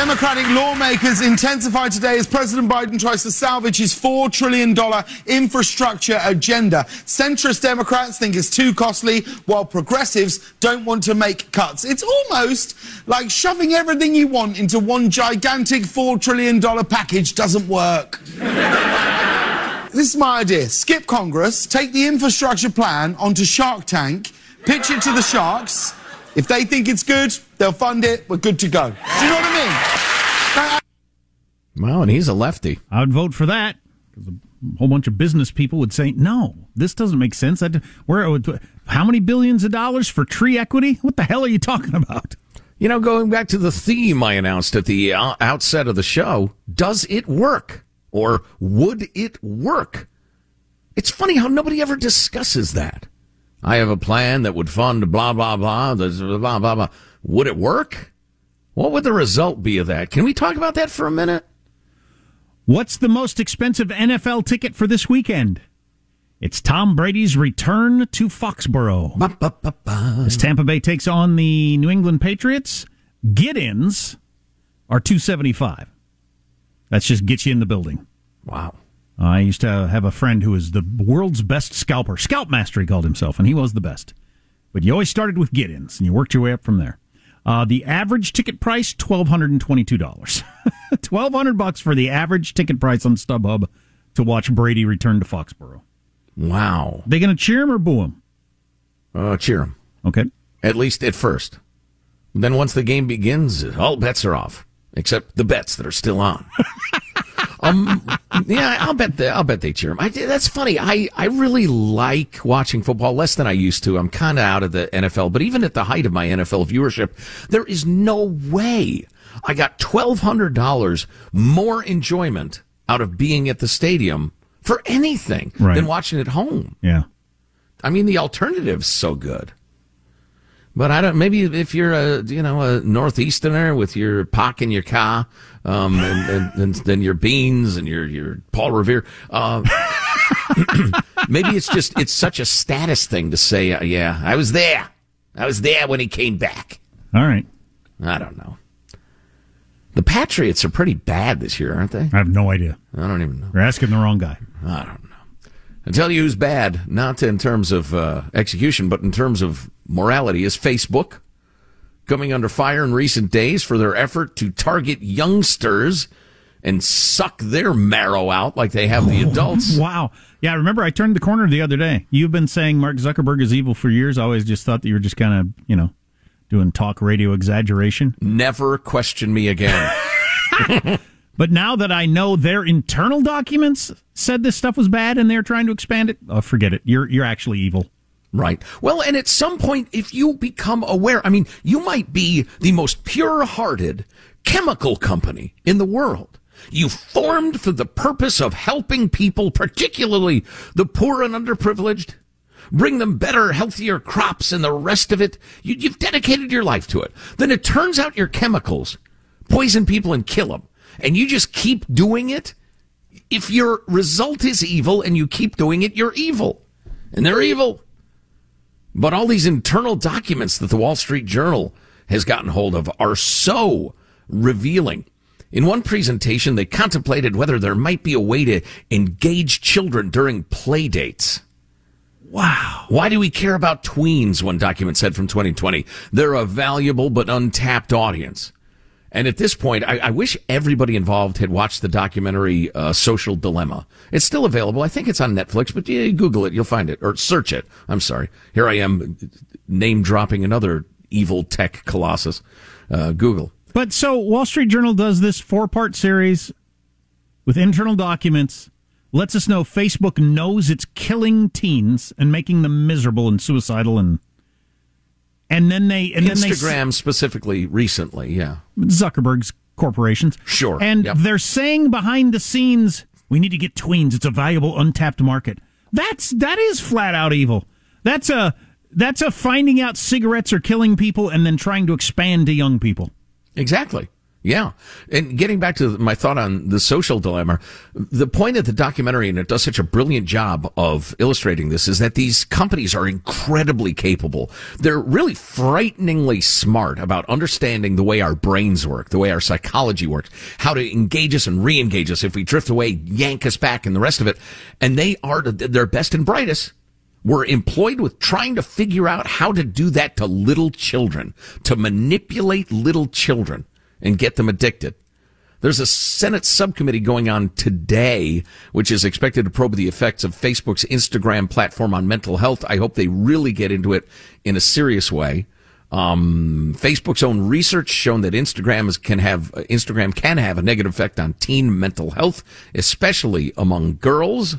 Democratic lawmakers intensify today as President Biden tries to salvage his $4 trillion infrastructure agenda. Centrist Democrats think it's too costly, while progressives don't want to make cuts. It's almost like shoving everything you want into one gigantic $4 trillion package doesn't work. this is my idea. Skip Congress, take the infrastructure plan onto Shark Tank, pitch it to the sharks. If they think it's good, they'll fund it. We're good to go. Do you know what I mean? Wow, and he's a lefty. I would vote for that because a whole bunch of business people would say, "No, this doesn't make sense." I'd, where, how many billions of dollars for tree equity? What the hell are you talking about? You know, going back to the theme I announced at the uh, outset of the show, does it work or would it work? It's funny how nobody ever discusses that. I have a plan that would fund blah, blah, blah, blah, blah, blah. Would it work? What would the result be of that? Can we talk about that for a minute? What's the most expensive NFL ticket for this weekend? It's Tom Brady's return to Foxborough. Ba, ba, ba, As Tampa Bay takes on the New England Patriots, get-ins are 275. That's just get you in the building. Wow. I used to have a friend who was the world's best scalper. Scalp master, he called himself, and he was the best. But you always started with get ins, and you worked your way up from there. Uh, the average ticket price, $1,222. 1200 bucks for the average ticket price on StubHub to watch Brady return to Foxborough. Wow. They going to cheer him or boo him? Uh, cheer him. Okay. At least at first. Then once the game begins, all bets are off, except the bets that are still on. um, yeah, I'll bet they, I'll bet they cheer him. I, that's funny. I, I really like watching football less than I used to. I'm kind of out of the NFL, but even at the height of my NFL viewership, there is no way I got twelve hundred dollars more enjoyment out of being at the stadium for anything right. than watching at home. Yeah, I mean the alternative's so good. But I don't. Maybe if you're a you know a northeasterner with your pock in your car, um, and, and, and then your beans and your your Paul Revere, uh, maybe it's just it's such a status thing to say. Uh, yeah, I was there. I was there when he came back. All right. I don't know. The Patriots are pretty bad this year, aren't they? I have no idea. I don't even know. You're asking the wrong guy. I don't know. I tell you who's bad, not in terms of uh, execution, but in terms of morality, is Facebook. Coming under fire in recent days for their effort to target youngsters and suck their marrow out like they have the adults. Wow. Yeah, I remember I turned the corner the other day. You've been saying Mark Zuckerberg is evil for years. I always just thought that you were just kind of, you know, doing talk radio exaggeration. Never question me again. but now that I know their internal documents said this stuff was bad and they're trying to expand it, oh, forget it. You're you're actually evil. Right. Well, and at some point, if you become aware, I mean, you might be the most pure hearted chemical company in the world. You formed for the purpose of helping people, particularly the poor and underprivileged, bring them better, healthier crops and the rest of it. You, have dedicated your life to it. Then it turns out your chemicals poison people and kill them. And you just keep doing it. If your result is evil and you keep doing it, you're evil. And they're evil. But all these internal documents that the Wall Street Journal has gotten hold of are so revealing. In one presentation, they contemplated whether there might be a way to engage children during play dates. Wow. Why do we care about tweens? One document said from 2020. They're a valuable but untapped audience. And at this point, I, I wish everybody involved had watched the documentary uh, Social Dilemma. It's still available. I think it's on Netflix, but Google it, you'll find it, or search it. I'm sorry. Here I am name dropping another evil tech colossus. Uh, Google. But so Wall Street Journal does this four part series with internal documents, lets us know Facebook knows it's killing teens and making them miserable and suicidal and and then they and Instagram then they, specifically recently, yeah. Zuckerberg's corporations. Sure. And yep. they're saying behind the scenes, we need to get tweens. It's a valuable untapped market. That's that is flat out evil. That's a that's a finding out cigarettes are killing people and then trying to expand to young people. Exactly. Yeah. And getting back to my thought on the social dilemma, the point of the documentary, and it does such a brilliant job of illustrating this, is that these companies are incredibly capable. They're really frighteningly smart about understanding the way our brains work, the way our psychology works, how to engage us and re-engage us. If we drift away, yank us back and the rest of it. And they are their best and brightest were employed with trying to figure out how to do that to little children, to manipulate little children and get them addicted. There's a Senate subcommittee going on today, which is expected to probe the effects of Facebook's Instagram platform on mental health. I hope they really get into it in a serious way. Um, Facebook's own research shown that Instagram is, can have Instagram can have a negative effect on teen mental health, especially among girls.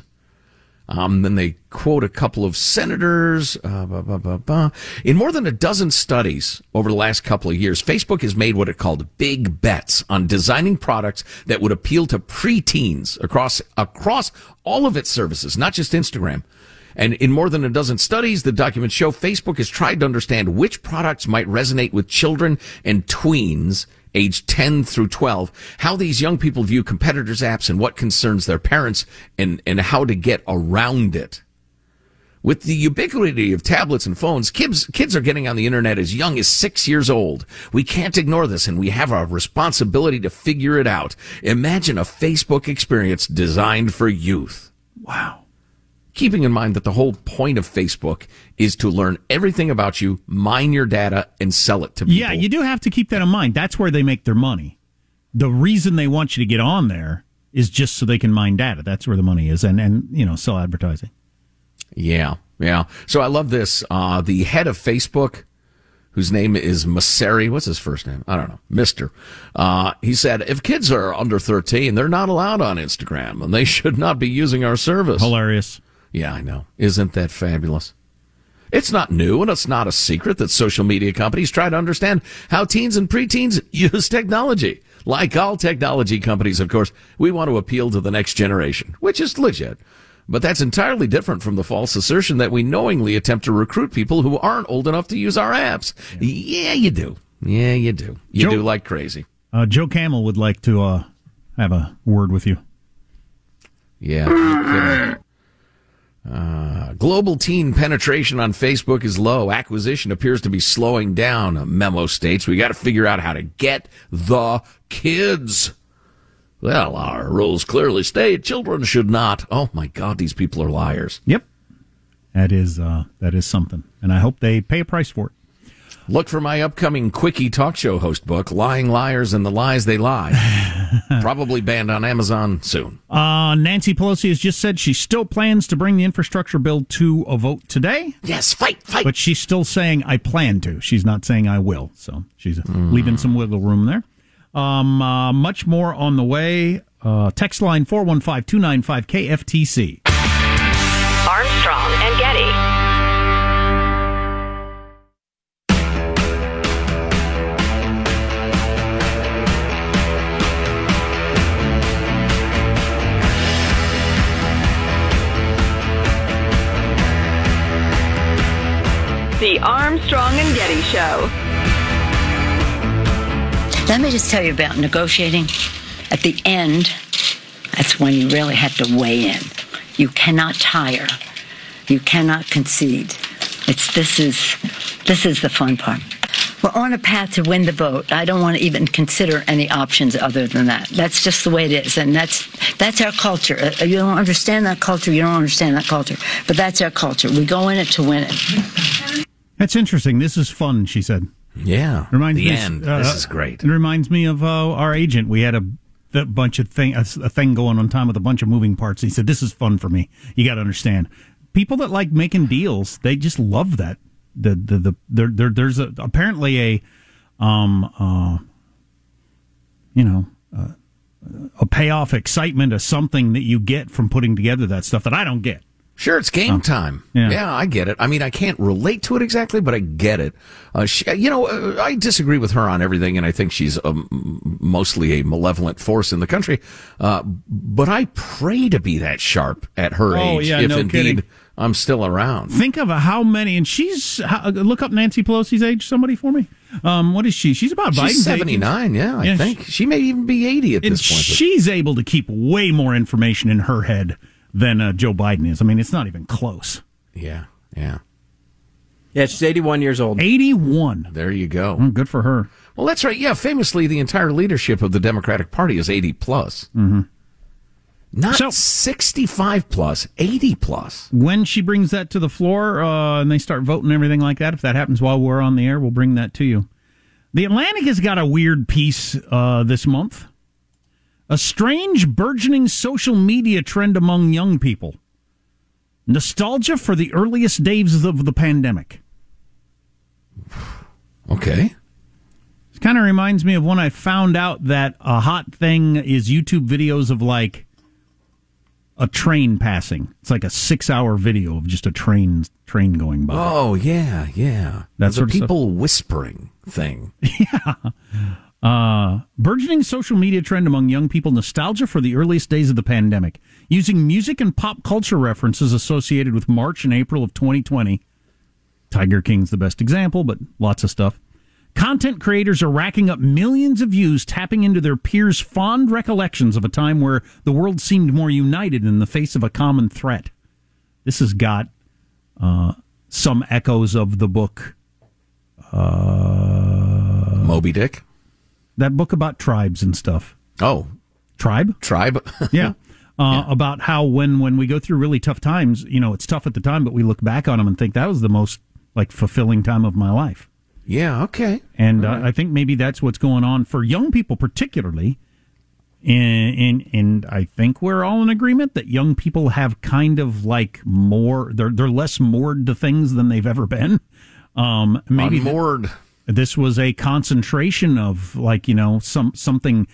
Um, then they quote a couple of senators. Uh, bah, bah, bah, In more than a dozen studies over the last couple of years, Facebook has made what it called big bets on designing products that would appeal to preteens across across all of its services, not just Instagram. And in more than a dozen studies, the documents show Facebook has tried to understand which products might resonate with children and tweens age 10 through 12, how these young people view competitors' apps and what concerns their parents and, and how to get around it. With the ubiquity of tablets and phones, kids, kids are getting on the internet as young as six years old. We can't ignore this and we have a responsibility to figure it out. Imagine a Facebook experience designed for youth. Wow keeping in mind that the whole point of Facebook is to learn everything about you, mine your data, and sell it to people. Yeah, you do have to keep that in mind. That's where they make their money. The reason they want you to get on there is just so they can mine data. That's where the money is, and and you know sell advertising. Yeah, yeah. So I love this. Uh, the head of Facebook, whose name is Mosseri. What's his first name? I don't know. Mister. Uh, he said, if kids are under 13, they're not allowed on Instagram and they should not be using our service. Hilarious. Yeah, I know. Isn't that fabulous? It's not new and it's not a secret that social media companies try to understand how teens and preteens use technology. Like all technology companies, of course, we want to appeal to the next generation, which is legit. But that's entirely different from the false assertion that we knowingly attempt to recruit people who aren't old enough to use our apps. Yeah, yeah you do. Yeah, you do. You Joe, do like crazy. Uh, Joe Camel would like to uh, have a word with you. Yeah. Uh, global teen penetration on Facebook is low. Acquisition appears to be slowing down. Memo states we got to figure out how to get the kids. Well, our rules clearly state children should not. Oh my God, these people are liars. Yep, that is uh, that is something, and I hope they pay a price for it. Look for my upcoming quickie talk show host book, Lying Liars and the Lies They Lie. Probably banned on Amazon soon. Uh, Nancy Pelosi has just said she still plans to bring the infrastructure bill to a vote today. Yes, fight, fight. But she's still saying, I plan to. She's not saying I will. So she's leaving some wiggle room there. Um, uh, much more on the way. Uh, text line 415 295 KFTC. The Armstrong and Getty Show. Let me just tell you about negotiating. At the end, that's when you really have to weigh in. You cannot tire. You cannot concede. It's this is this is the fun part. We're on a path to win the vote. I don't want to even consider any options other than that. That's just the way it is, and that's that's our culture. Uh, You don't understand that culture. You don't understand that culture. But that's our culture. We go in it to win it. That's interesting. This is fun, she said. Yeah. Reminds the me, end. uh, this is great. It reminds me of uh, our agent. We had a, a bunch of thing, a, a thing going on time with a bunch of moving parts. He said, "This is fun for me. You got to understand. People that like making deals, they just love that. The the the there, there there's a, apparently a um uh you know uh, a payoff excitement, a something that you get from putting together that stuff that I don't get. Sure, it's game time. yeah. Yeah. I get it. I mean, I can't relate to it exactly, but I get it. Uh, she, you know, uh, I disagree with her on everything, and I think she's um, mostly a malevolent force in the country. Uh, but I pray to be that sharp at her Oh, age, yeah, if no indeed kidding. I'm still around. Think of how many, and she's how, look up Nancy Pelosi's age. Somebody for me. Um, what is she? She's about Biden's She's age. 79, yeah, I Yeah, think. She may even be 80 at this point. but- she's able to keep way more information in her head than uh, Joe Biden is. I mean, it's not even close. yeah, yeah. Yeah, she's 81 years old. Eighty-one. There you go. Mm, good for her. Well, that's right. Yeah, famously, the entire leadership of the Democratic Party is 80 plus. Mm-hmm. Not So- 65 plus, 80 plus. When she brings that to the floor uh, and they start voting and everything like that, if that happens while we're on the air, we'll bring that to you. The Atlantic has got a weird piece uh, this month. A strange burgeoning social media trend among young people. Nostalgia for the earliest days of the pandemic. Okay. It kind of reminds me of when I found out that a hot thing is YouTube videos of like a train passing. It's like a six-hour video of just a train train going by. Oh, yeah, yeah. That the sort of stuff. people whispering thing. Uh, burgeoning social media trend among young people nostalgia for the earliest days of the pandemic, using music and pop culture references associated with March and April of 2020. Tiger King's the best example, but lots of stuff. Content creators are racking up millions of views, tapping into their peers' fond recollections of a time where the world seemed more united in the face of a common threat. This has got uh, some echoes of the book Moby Dick. That book about tribes and stuff. Oh, Tribe? tribe. Yeah. Uh, About how when, when we go through really tough times, you know, it's tough at the time, but we look back on them and think that was the most like fulfilling time of my life. yeah, okay. And uh, I think maybe that's what's going on for young people, particularly. And, and and I think we're all in agreement that young people have kind of like more. They're they're less moored to things than they've ever been. Um, maybe Unmoored. This was a concentration of like you know some something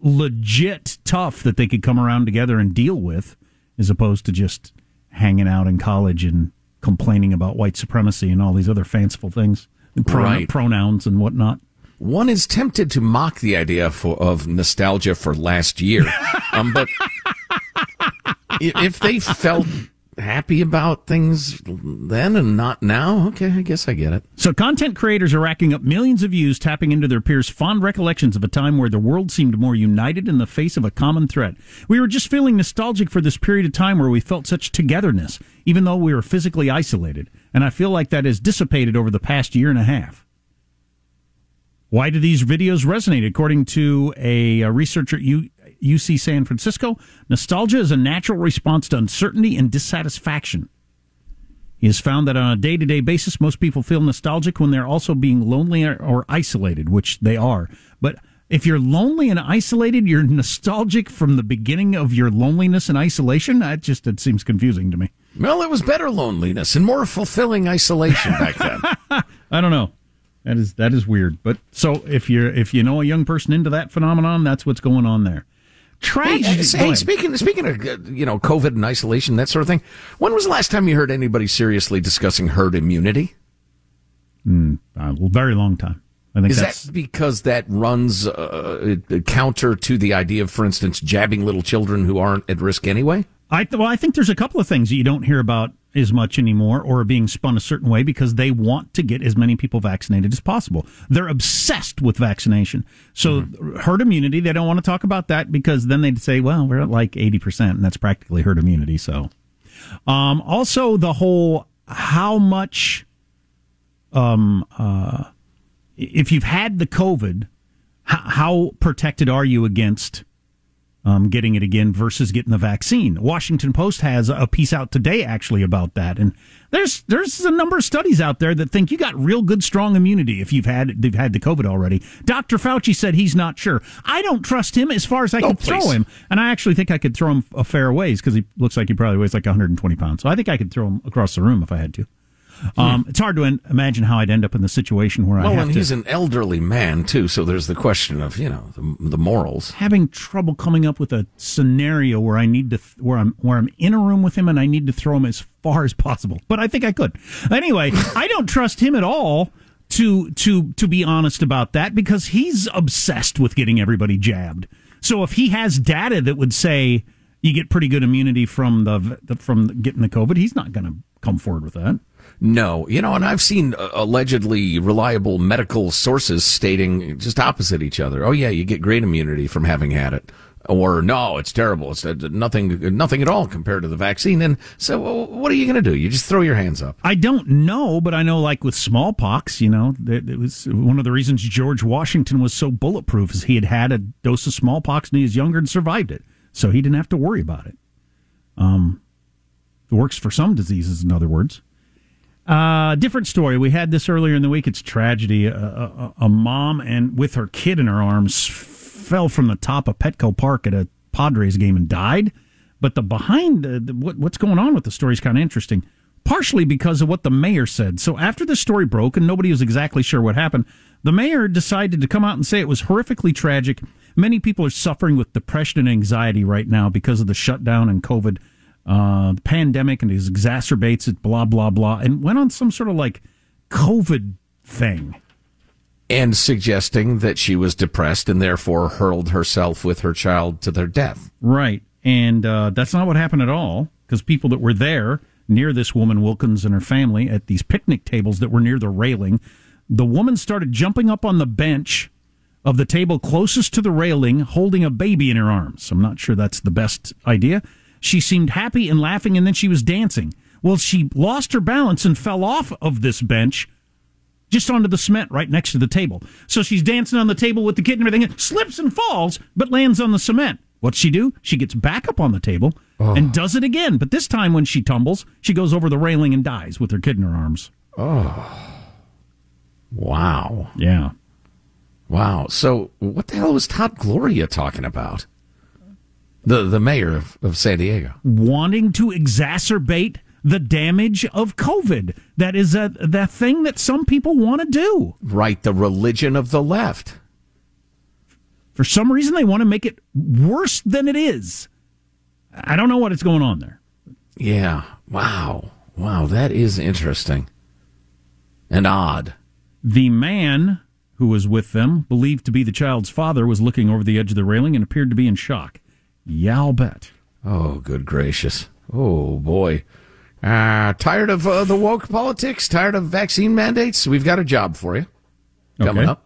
legit tough that they could come around together and deal with as opposed to just hanging out in college and complaining about white supremacy and all these other fanciful things Pronoun- Right. pronouns and whatnot One is tempted to mock the idea for, of nostalgia for last year, um, but if they felt happy about things then and not now, okay, I guess I get it. So, content creators are racking up millions of views, tapping into their peers' fond recollections of a time where the world seemed more united in the face of a common threat. We were just feeling nostalgic for this period of time where we felt such togetherness, even though we were physically isolated. And I feel like that has dissipated over the past year and a half. Why do these videos resonate? According to a, researcher at UC San Francisco, nostalgia is a natural response to uncertainty and dissatisfaction. He has found that on a day to day basis, most people feel nostalgic when they're also being lonely or, isolated, which they are. But if you're lonely and isolated, you're nostalgic from the beginning of your loneliness and isolation. That just it seems confusing to me. Well, it was better loneliness and more fulfilling isolation back then. I don't know. That is that is weird. But so if you're if you know a young person into that phenomenon, that's what's going on there. Tragedy. Hey, hey, speaking speaking of you know COVID and isolation that sort of thing, when was the last time you heard anybody seriously discussing herd immunity? Mm, uh, well, very long time. I think Is that's that because that runs uh, uh, counter to the idea of, for instance, jabbing little children who aren't at risk anyway? I well, I think there's a couple of things that you don't hear about as much anymore, or are being spun a certain way because they want to get as many people vaccinated as possible. They're obsessed with vaccination. So herd immunity, they don't want to talk about that because then they'd say, "Well, we're at like eighty percent, and that's practically herd immunity." So, um, also the whole how much, um, uh, if you've had the COVID, how, how protected are you against? Um, getting it again versus getting the vaccine. Washington Post has a piece out today actually about that, and there's there's a number of studies out there that think you got real good strong immunity if you've had they've had the COVID already. Dr. Fauci said he's not sure. I don't trust him as far as I Oh, could throw him, and I actually think I could throw him a fair ways because he looks like he probably weighs like 120 pounds. So I think I could throw him across the room if I had to. Um, it's hard to in- imagine how I'd end up in the situation where I Hmm. Well, and to he's an elderly man too, so there's the question of you know the, the morals. having trouble coming up with a scenario where I need to th- where I'm where I'm in a room with him and I need to throw him as far as possible. But I think I could. Anyway, I don't trust him at all to to to be honest about that because he's obsessed with getting everybody jabbed. So if he has data that would say you get pretty good immunity from the, the from getting the COVID, he's not going to come forward with that. No, you know, and I've seen uh, allegedly reliable medical sources stating just opposite each other. Oh yeah, you get great immunity from having had it, or no, it's terrible. It's uh, nothing, nothing at all compared to the vaccine. And so, uh, what are you going to do? You just throw your hands up. I don't know, but I know, like with smallpox, you know, it was one of the reasons George Washington was so bulletproof is he had had a dose of smallpox when he was younger and survived it, so he didn't have to worry about it. Um, it works for some diseases, in other words. Uh, different story. We had this earlier in the week. It's tragedy. A, a, a mom and with her kid in her arms fell from the top of Petco Park at a Padres game and died. But the behind the, the, what, what's going on with the story is kind of interesting. Partially because of what the mayor said. So after the story broke and nobody was exactly sure what happened, the mayor decided to come out and say it was horrifically tragic. Many people are suffering with depression and anxiety right now because of the shutdown and COVID uh, the pandemic and it exacerbates it, blah, blah, blah, and went on some sort of like COVID thing. And suggesting that she was depressed and therefore hurled herself with her child to their death. Right. And uh, that's not what happened at all because people that were there near this woman, Wilkins, and her family at these picnic tables that were near the railing, the woman started jumping up on the bench of the table closest to the railing, holding a baby in her arms. I'm not sure that's the best idea. She seemed happy and laughing, and then she was dancing. Well, she lost her balance and fell off of this bench just onto the cement right next to the table. So she's dancing on the table with the kid and everything, slips and falls, but lands on the cement. What's she do? She gets back up on the table and does it again. But this time when she tumbles, she goes over the railing and dies with her kid in her arms. Oh, wow. Yeah. Wow. So, what the hell was Todd Gloria talking about? The the mayor of, of San Diego. Wanting to exacerbate the damage of COVID. That is a the thing that some people want to do. Right, the religion of the left. For some reason, they want to make it worse than it is. I don't know what is going on there. Yeah. Wow. Wow, that is interesting. And odd. The man who was with them, believed to be the child's father, was looking over the edge of the railing and appeared to be in shock. Yeah, I'll bet. Oh, good gracious. Oh, boy. Uh, tired of uh, the woke politics? Tired of vaccine mandates? We've got a job for you. Coming Okay. up.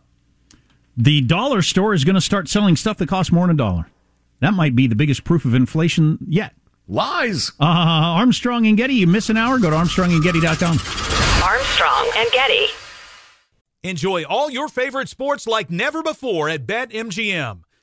The dollar store is going to start selling stuff that costs more than a dollar. That might be the biggest proof of inflation yet. Lies. Uh, Armstrong and Getty, you miss an hour? Go to armstrongandgetty.com. Armstrong and Getty. Enjoy all your favorite sports like never before at BetMGM.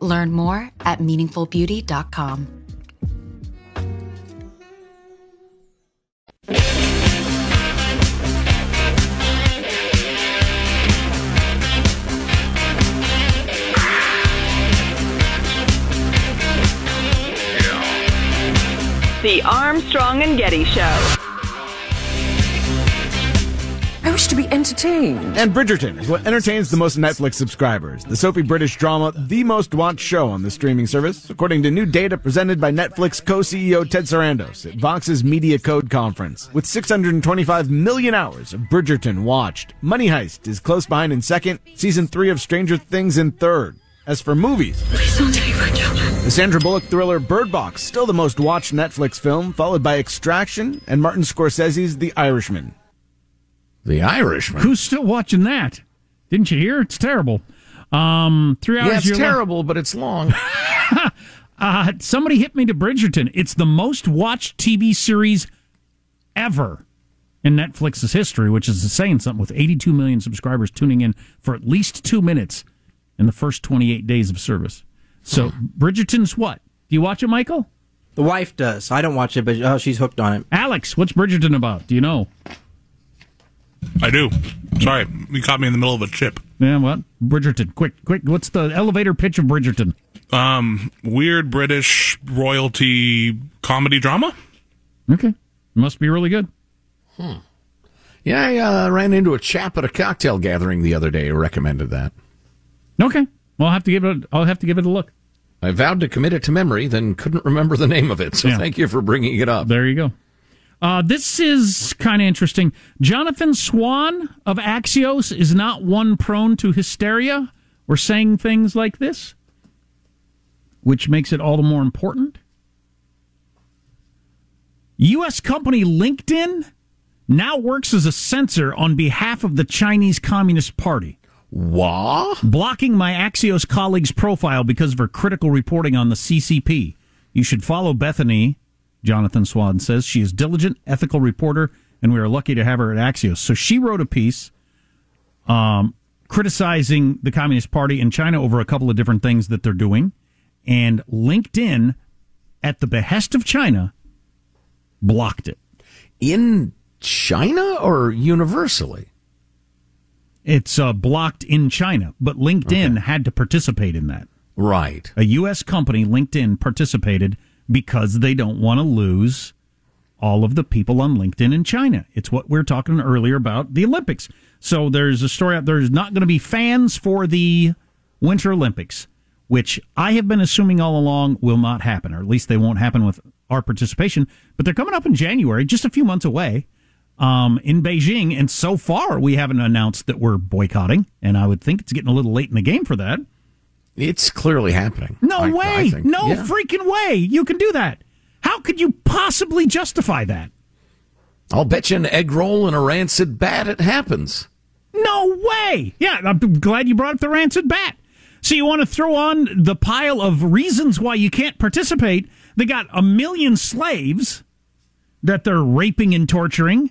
Learn more at meaningfulbeauty.com. The Armstrong and Getty Show. I wish to be entertained. And Bridgerton is what entertains the most Netflix subscribers. The soapy British drama, the most watched show on the streaming service, according to new data presented by Netflix co-CEO Ted Sarandos at Vox's Media Code Conference. With 625 million hours of Bridgerton watched, Money Heist is close behind in second, season three of Stranger Things in third. As for movies, the Sandra Bullock thriller Bird Box, still the most watched Netflix film, followed by Extraction and Martin Scorsese's The Irishman. The Irishman? Who's still watching that? Didn't you hear? It's terrible. Um, three hours. Yeah, it's terrible, but it's long. uh, somebody hit me to Bridgerton. It's the most watched TV series ever in Netflix's history, which is saying something with 82 million subscribers tuning in for at least two minutes in the first 28 days of service. So, Bridgerton's what? Do you watch it, Michael? The wife does. I don't watch it, but oh, she's hooked on it. Alex, what's Bridgerton about? Do you know? I do. Sorry, you caught me in the middle of a chip. Yeah, what? Bridgerton. Quick, quick. What's the elevator pitch of Bridgerton? Um, weird British royalty comedy drama. Okay, must be really good. Hmm. Yeah, I uh, ran into a chap at a cocktail gathering the other day who recommended that. Okay, well, I'll have to give it. I'll have to give it a look. I vowed to commit it to memory, then couldn't remember the name of it. So Yeah. thank you for bringing it up. There you go. Uh, this is kind of interesting. Jonathan Swan of Axios is not one prone to hysteria or saying things like this, which makes it all the more important. U.S. company LinkedIn now works as a censor on behalf of the Chinese Communist Party. What? Blocking my Axios colleague's profile because of her critical reporting on the CCP. You should follow Bethany, Jonathan Swan says. She is diligent, ethical reporter, and we are lucky to have her at Axios. So she wrote a piece um, criticizing the Communist Party in China over a couple of different things that they're doing. And LinkedIn, at the behest of China, blocked it. In China or universally? It's uh, blocked in China, but LinkedIn had to participate in that. Right. A U.S. company, LinkedIn, participated because they don't want to lose all of the people on LinkedIn in China. It's what we were talking earlier about the Olympics. So there's a story out there's not going to be fans for the Winter Olympics, which I have been assuming all along will not happen, or at least they won't happen with our participation. But they're coming up in January, just a few months away, um, in Beijing. And so far, we haven't announced that we're boycotting. And I would think it's getting a little late in the game for that. It's clearly happening. No I- I way. think. no Yeah. freaking way. You can do that. How could you possibly justify that? I'll bet you an egg roll and a rancid bat it happens. No way. Yeah, I'm glad you brought up the rancid bat. So you want to throw on the pile of reasons why you can't participate? They got a million slaves that they're raping and torturing.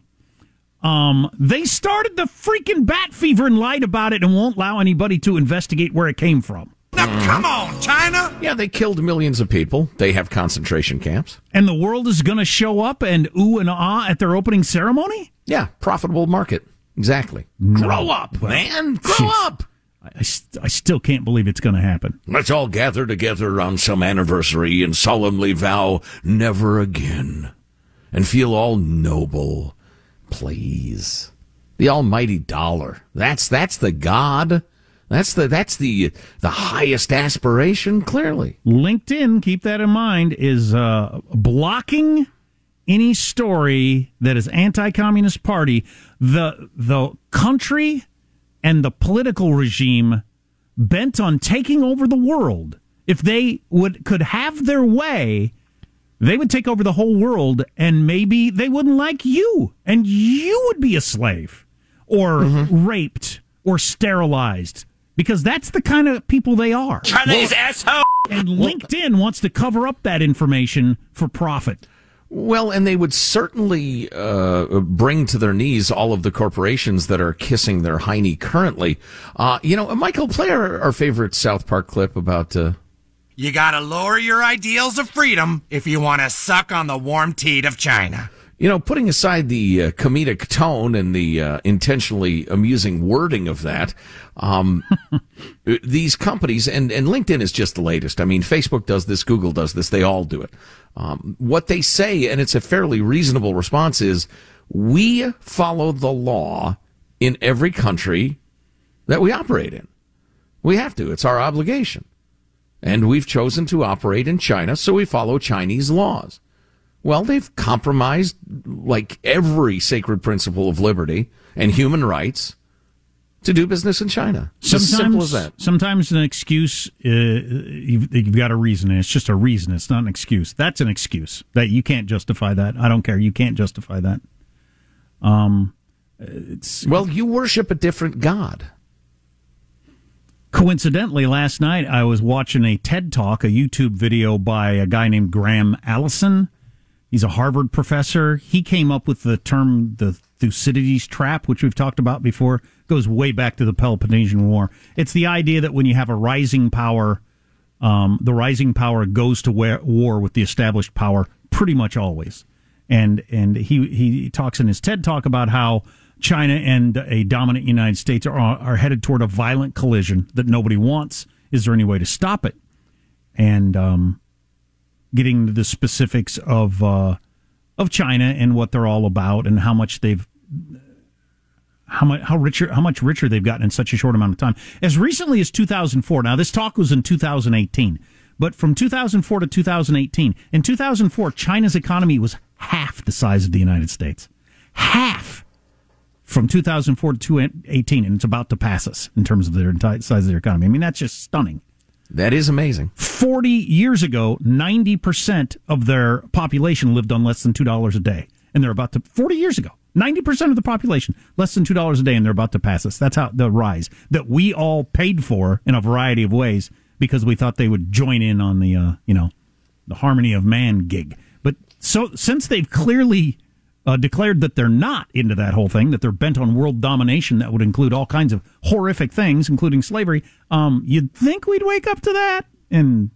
Um, they started the freaking bat fever and lied about it and won't allow anybody to investigate where it came from. Now, come on, China! Yeah, they killed millions of people. They have concentration camps. And the world is going to show up and ooh and ah at their opening ceremony? Yeah, profitable market. Exactly. Grow up, man. Grow Jeez. up. I, st- I still can't believe it's going to happen. Let's all gather together on some anniversary and solemnly vow never again and feel all noble. Please. The almighty dollar. That's that's the god. That's the that's the the highest aspiration clearly. LinkedIn, keep that in mind, is uh, blocking any story that is anti-communist party. The the country and the political regime bent on taking over the world. If they would could have their way, they would take over the whole world, and maybe they wouldn't like you, and you would be a slave or raped or sterilized. Because that's the kind of people they are. Chinese asshole. And LinkedIn wants to cover up that information for profit. Well, and they would certainly uh, bring to their knees all of the corporations that are kissing their hiney currently. Uh, you know, Michael, play our, our favorite South Park clip about. Uh, You gotta lower your ideals of freedom if you want to suck on the warm teat of China. You know, putting aside the uh, comedic tone and the uh, intentionally amusing wording of that, um, these companies and, and LinkedIn is just the latest. I mean, Facebook does this, Google does this, they all do it. Um, what they say, and it's a fairly reasonable response, is we follow the law in every country that we operate in. We have to. It's our obligation. And we've chosen to operate in China, so we follow Chinese laws. Well, they've compromised like every sacred principle of liberty and human rights to do business in China. It's as simple as that. Sometimes an excuse, uh, you've, you've got a reason, and it's just a reason. It's not an excuse. That's an excuse that you can't justify that. I don't care. You can't justify that. Um, it's well, you worship a different god. Coincidentally, last night I was watching a TED Talk, a YouTube video by a guy named Graham Allison. He's a Harvard professor. He came up with the term the Thucydides trap, which we've talked about before. Goes way back to the Peloponnesian War. It's the idea that when you have a rising power, um, the rising power goes to war with the established power pretty much always. And and he he talks in his TED talk about how China and a dominant United States are are headed toward a violent collision that nobody wants. Is there any way to stop it? And um, getting into the specifics of uh, of China and what they're all about and how much they've how much how richer how much richer they've gotten in such a short amount of time. As recently as 2004. Now this talk was in 2018, but from 2004 to 2018, in 2004 China's economy was half the size of the United States. Half from 2004 to 2018 and it's about to pass us in terms of their size of their economy. I mean that's just stunning. That is amazing. 40 years ago, 90% of their population lived on less than $2 a day. And they're about to, 40 years ago, 90% of the population, less than $2 a day, and they're about to pass us. That's how the rise that we all paid for in a variety of ways because we thought they would join in on the, uh, you know, the harmony of man gig. But so since they've clearly uh, declared that they're not into that whole thing, that they're bent on world domination that would include all kinds of horrific things, including slavery, um, you'd think we'd wake up to that. And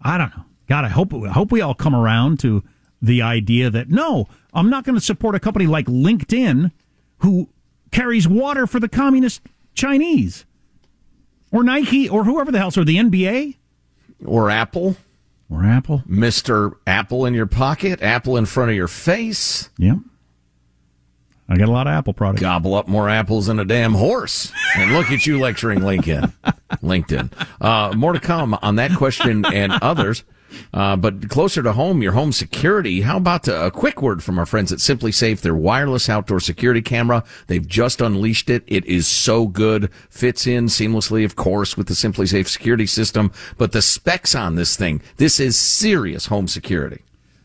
I don't know. God, I hope, I hope we all come around to the idea that no, I'm not going to support a company like LinkedIn who carries water for the communist Chinese, or Nike, or whoever the hell, or the NBA, or Apple, or Apple, Mister Apple in your pocket, Apple in front of your face. Yep. I got a lot of Apple products. Gobble up more apples than a damn horse. And look at you lecturing LinkedIn. LinkedIn. Uh, more to come on that question and others. Uh, but closer to home, your home security. How about a quick word from our friends at SimpliSafe? Their wireless outdoor security camera. They've just unleashed it. It is so good. Fits in seamlessly, of course, with the SimpliSafe security system. But the specs on this thing, this is serious home security.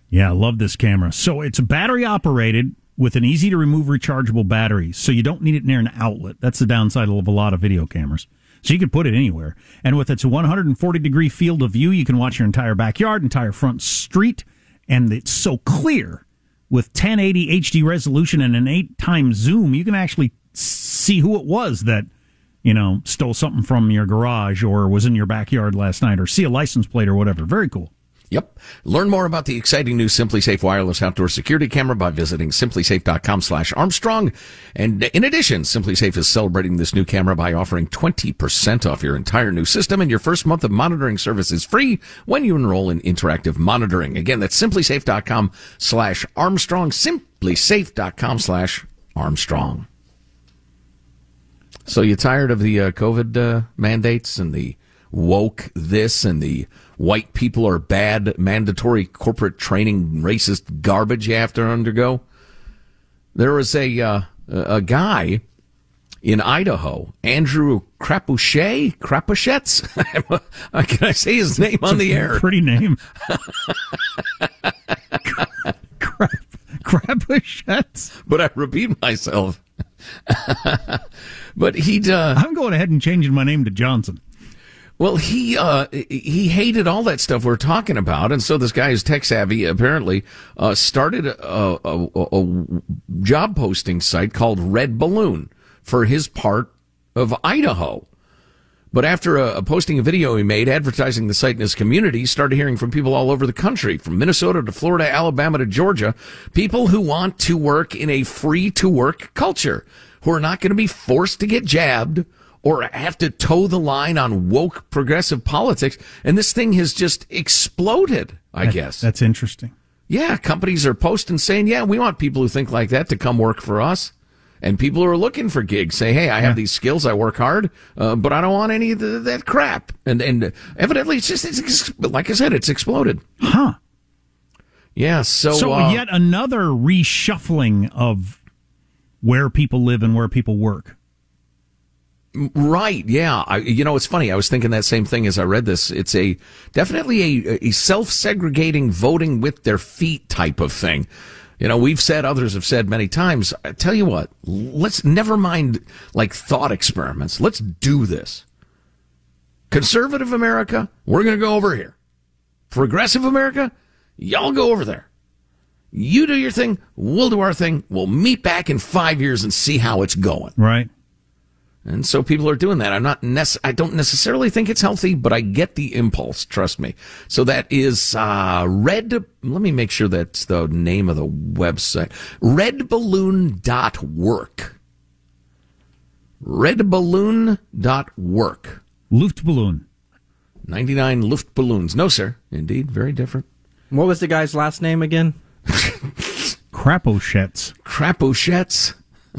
Yeah, I love this camera. So it's battery operated with an easy to remove rechargeable battery, so you don't need it near an outlet. That's the downside of a lot of video cameras. So you can put it anywhere. And with its 140 degree field of view, you can watch your entire backyard, entire front street, and it's so clear. With 1080 HD resolution and an eight times zoom, you can actually see who it was that, you know, stole something from your garage or was in your backyard last night or see a license plate or whatever. Very cool. Yep. Learn more about the exciting new SimpliSafe wireless outdoor security camera by visiting simplisafe.com slash Armstrong. And in addition, SimpliSafe is celebrating this new camera by offering 20% off your entire new system and your first month of monitoring service is free when you enroll in interactive monitoring. Again, that's simplisafe.com slash Armstrong, simplisafe.com slash Armstrong. So you tired of the uh, COVID uh, mandates and the woke this and the white people are bad mandatory corporate training racist garbage you have to undergo. There was a uh, a guy in Idaho, Andrew Crapuchet, Crapuchets. Can I say his name on the air? Pretty name. Crap, Crapuchetz. But I repeat myself. but he'd. Uh, I'm going ahead and changing my name to Johnson. Well, he uh, he hated all that stuff we're talking about, and so this guy is tech savvy. Apparently, uh, started a, a, a, job posting site called Red Balloon for his part of Idaho. But after a, posting a video he made advertising the site in his community, he started hearing from people all over the country, from Minnesota to Florida, Alabama to Georgia, people who want to work in a free to work culture, who are not going to be forced to get jabbed or have to toe the line on woke progressive politics. And this thing has just exploded, I that, guess. That's interesting. Yeah, companies are posting saying, yeah, we want people who think like that to come work for us. And people who are looking for gigs say, hey, I have yeah. these skills, I work hard, uh, but I don't want any of the, that crap. And, and evidently it's just, it's, like I said, it's exploded. Huh. Yeah, so. So uh, yet another reshuffling of where people live and where people work. Right. Yeah. I, you know, it's funny. I was thinking that same thing as I read this. It's a definitely a, a self-segregating voting with their feet type of thing. You know, we've said, others have said many times, I tell you what, let's never mind like thought experiments. Let's do this. Conservative America, we're going to go over here. Progressive America, y'all go over there. You do your thing, we'll do our thing. We'll meet back in five years and see how it's going. Right. And so people are doing that. I'm not nec- I don't necessarily think it's healthy, but I get the impulse. Trust me. So that is, uh, red. Let me make sure that's the name of the website. Redballoon.work. Redballoon.work. Luftballon. 99 Luftballoons. No, sir. Indeed. Very different. What was the guy's last name again? Craposchetz. Craposchetz.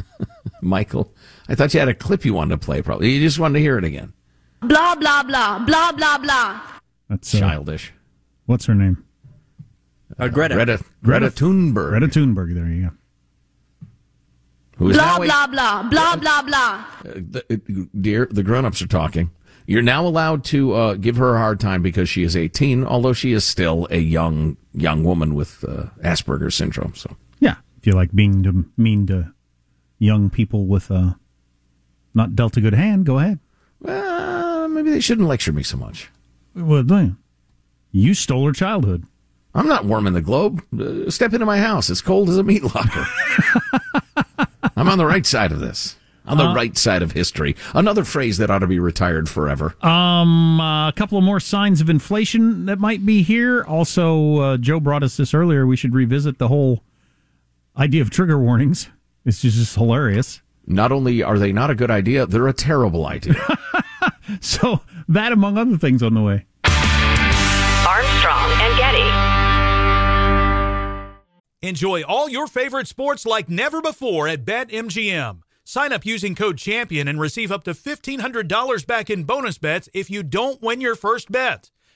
Michael. I thought you had a clip you wanted to play. Probably you just wanted to hear it again. Blah blah blah blah blah blah. That's uh, childish. What's her name? Uh, Greta. Greta. Greta Thunberg. Greta Thunberg. There you go. Who is blah now blah blah blah blah blah. Uh, the, uh, dear, the grown-ups are talking. You're now allowed to uh, give her a hard time because she is 18, although she is still a young young woman with uh, Asperger's syndrome. So yeah, if you like being to, mean to young people with uh, not dealt a good hand, go ahead. Well, maybe they shouldn't lecture me so much. Well, you stole her childhood. I'm not warming the globe. Uh, step into my house. It's cold as a meat locker. I'm on the right side of this. On the uh, right side of history. Another phrase that ought to be retired forever. Um, uh, a couple of more signs of inflation that might be here. Also, uh, Joe brought us this earlier. We should revisit the whole idea of trigger warnings. It's just hilarious. Not only are they not a good idea, they're a terrible idea. so that, among other things, on the way. Armstrong and Getty. Enjoy all your favorite sports like never before at BetMGM. Sign up using code CHAMPION and receive up to $1,500 back in bonus bets if you don't win your first bet.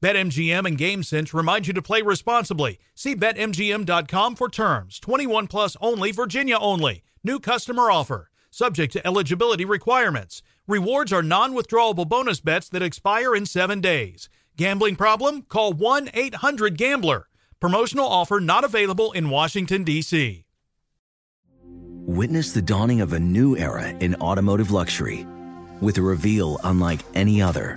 BetMGM and GameSense remind you to play responsibly. See BetMGM.com for terms. 21 plus only, Virginia only. New customer offer. Subject to eligibility requirements. Rewards are non withdrawable bonus bets that expire in seven days. Gambling problem? Call 1 800 Gambler. Promotional offer not available in Washington, D.C. Witness the dawning of a new era in automotive luxury with a reveal unlike any other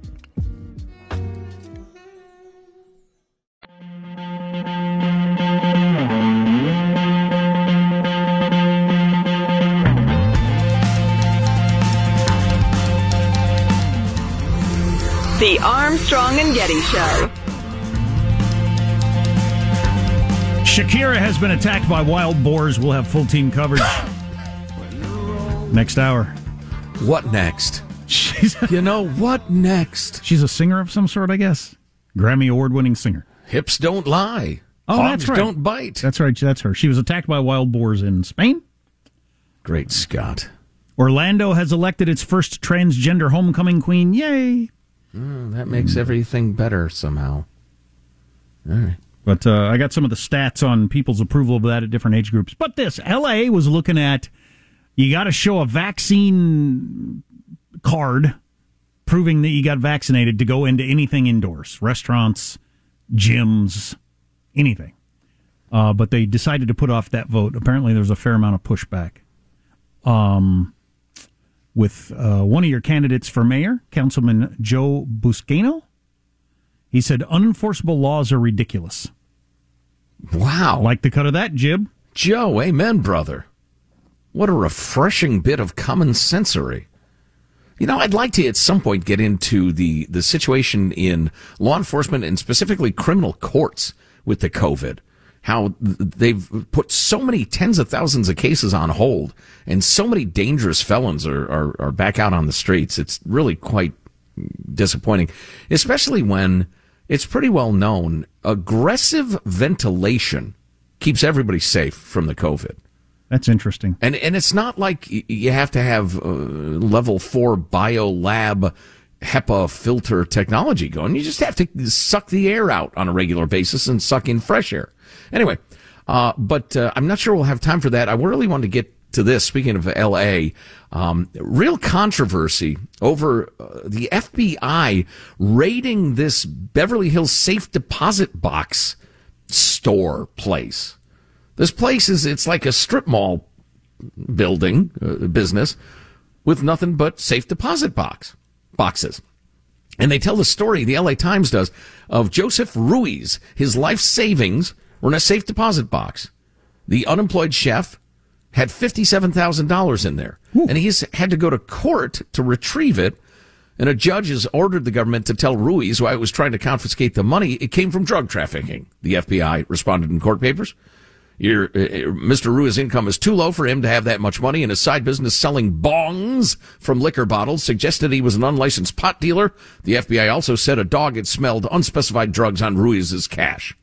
Armstrong and Getty Show. Shakira has been attacked by wild boars. We'll have full team coverage next hour. What next? She's you know what next? She's a singer of some sort, I guess. Grammy award winning singer. Hips don't lie. Oh, Hogs that's right. don't bite. That's right. That's her. She was attacked by wild boars in Spain. Great Scott. Orlando has elected its first transgender homecoming queen. Yay! Mm, that makes everything better somehow. All right. But uh, I got some of the stats on people's approval of that at different age groups. But this, LA was looking at you got to show a vaccine card proving that you got vaccinated to go into anything indoors, restaurants, gyms, anything. Uh, but they decided to put off that vote. Apparently, there was a fair amount of pushback. Um, with uh, one of your candidates for mayor, Councilman Joe Buscaino. He said unenforceable laws are ridiculous. Wow. Like the cut of that, Jib? Joe, amen, brother. What a refreshing bit of common sensory. You know, I'd like to at some point get into the, the situation in law enforcement and specifically criminal courts with the COVID. How they've put so many tens of thousands of cases on hold and so many dangerous felons are, are, are back out on the streets. It's really quite disappointing, especially when it's pretty well known aggressive ventilation keeps everybody safe from the COVID. That's interesting. And and it's not like you have to have uh, level 4 biolab HEPA filter technology going. You just have to suck the air out on a regular basis and suck in fresh air. Anyway, uh, but uh, I'm not sure we'll have time for that. I really want to get to this. Speaking of L.A., um, real controversy over uh, the FBI raiding this Beverly Hills safe deposit box store place. This place is it's like a strip mall building uh, business with nothing but safe deposit box boxes. And they tell the story, the LA Times does, of Joseph Ruiz. His life savings were in a safe deposit box. The unemployed chef had $57,000 in there. And he's had to go to court to retrieve it. And a judge has ordered the government to tell Ruiz why it was trying to confiscate the money. It came from drug trafficking. The FBI responded in court papers. Your, uh, Mr. Ruiz's income is too low for him to have that much money, and his side business selling bongs from liquor bottles suggested he was an unlicensed pot dealer. The FBI also said a dog had smelled unspecified drugs on Ruiz's cash.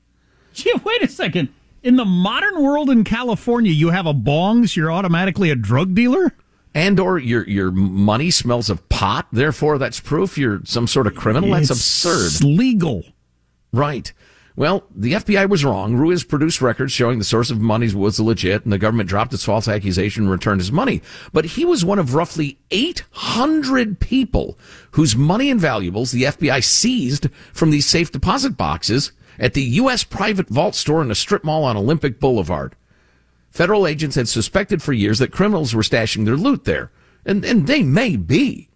Gee, wait a second. In the modern world in California, you have a bongs, you're automatically a drug dealer? And or your your money smells of pot, therefore that's proof you're some sort of criminal. That's It's absurd. legal. Right. Well, the FBI was wrong. Ruiz produced records showing the source of money was legit, and the government dropped its false accusation and returned his money. But he was one of roughly 800 people whose money and valuables the FBI seized from these safe deposit boxes at the U.S. private vault store in a strip mall on Olympic Boulevard. Federal agents had suspected for years that criminals were stashing their loot there. And, and they may be.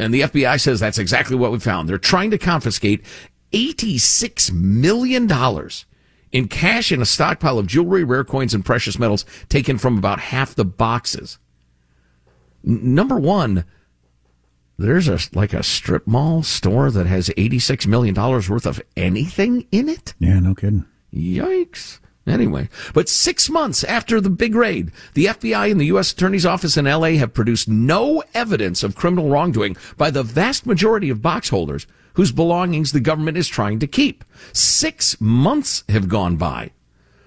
And the FBI says that's exactly what we found. They're trying to confiscate $86 million in cash and a stockpile of jewelry, rare coins, and precious metals taken from about half the boxes. N- number one, there's a like a strip mall store that has $86 million worth of anything in it? Yeah, no kidding. Yikes. Anyway, but six months after the big raid, the FBI and the U.S. Attorney's Office in L.A. have produced no evidence of criminal wrongdoing by the vast majority of box holders whose belongings the government is trying to keep. Six months have gone by.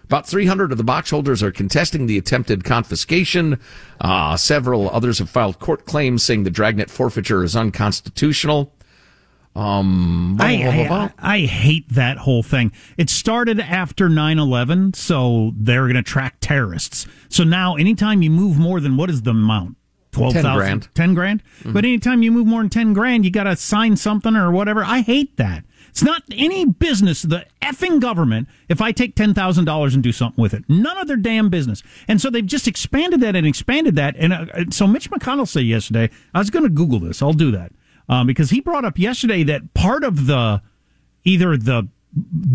About 300 of the box holders are contesting the attempted confiscation. Uh, several others have filed court claims saying the dragnet forfeiture is unconstitutional. Um, blah, I, blah, blah, I. I hate that whole thing. It started after 9 11, so they're going to track terrorists. So now, anytime you move more than what is the amount? 12,000? grand. 10 grand? But anytime you move more than 10 grand, you got to sign something or whatever. I hate that. It's not any business, the effing government, if I take $10,000 and do something with it. None of their damn business. And so they've just expanded that and expanded that. And uh, so Mitch McConnell said yesterday, I was going to Google this. I'll do that. Um, because he brought up yesterday that part of the either the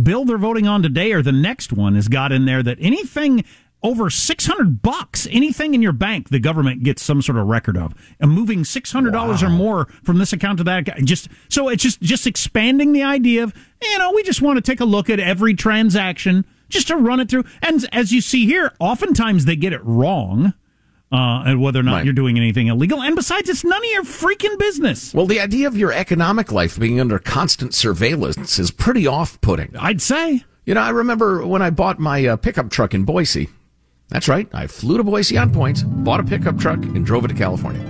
bill they're voting on today or the next one has got in there that anything over 600 bucks anything in your bank the government gets some sort of record of. And moving $600 or more from this account to that account just so it's just just expanding the idea of you know we just want to take a look at every transaction just to run it through. And as you see here oftentimes they get it wrong uh, and whether or not Right. you're doing anything illegal and besides it's none of your freaking business Well, the idea of your economic life being under constant surveillance is pretty off-putting. I'd say. You know, I remember when I bought my uh, pickup truck in Boise. That's right. I flew to Boise on points, bought a pickup truck, and drove it to California.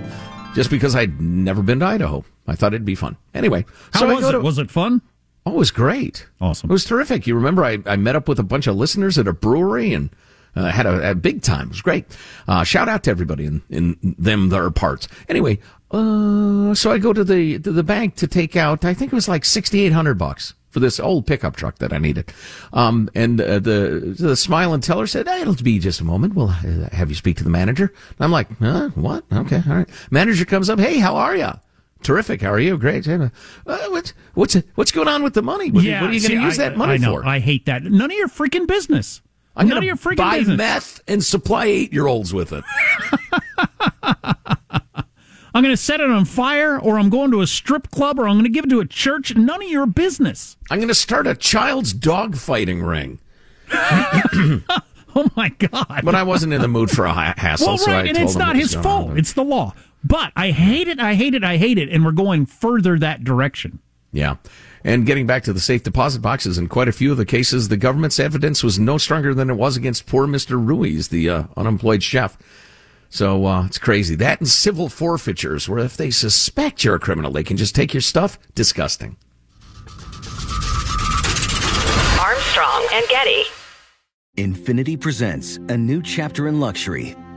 Just because I'd never been to Idaho. I thought it'd be fun. Anyway, How so was it? to- Was it fun? Oh, it was great. Awesome. It was terrific. You remember I, I met up with a bunch of listeners at a brewery and uh, had a, a big time. It was great. Uh, shout out to everybody in, in them their parts. Anyway, uh, so I go to the to the bank to take out. I think it was like sixty eight hundred bucks for this old pickup truck that I needed. Um, and uh, the the smiling teller said, hey, "It'll be just a moment. We'll uh, have you speak to the manager." And I'm like, huh, "What? Okay, all right." Manager comes up. Hey, how are you? Terrific. How are you? Great. Uh, what's what's what's going on with the money? What, what are you going to use I- that money I know, for? I hate that. None of your freaking business. I'm None going of your to freaking buy business. meth and supply eight year olds with it. I'm going to set it on fire, or I'm going to a strip club, or I'm going to give it to a church. None of your business. I'm going to start a child's dog fighting ring. Oh my god! But I wasn't in the mood for a ha- hassle, well, so right, I and it's not his fault. on. It's the law. But I hate it. I hate it. I hate it. And we're going further that direction. Yeah. And getting back to the safe deposit boxes, in quite a few of the cases, the government's evidence was no stronger than it was against poor Mr. Ruiz, the uh, unemployed chef. So uh, it's crazy. That and civil forfeitures, where if they suspect you're a criminal, they can just take your stuff. Disgusting. Armstrong and Getty. Infiniti presents a new chapter in luxury,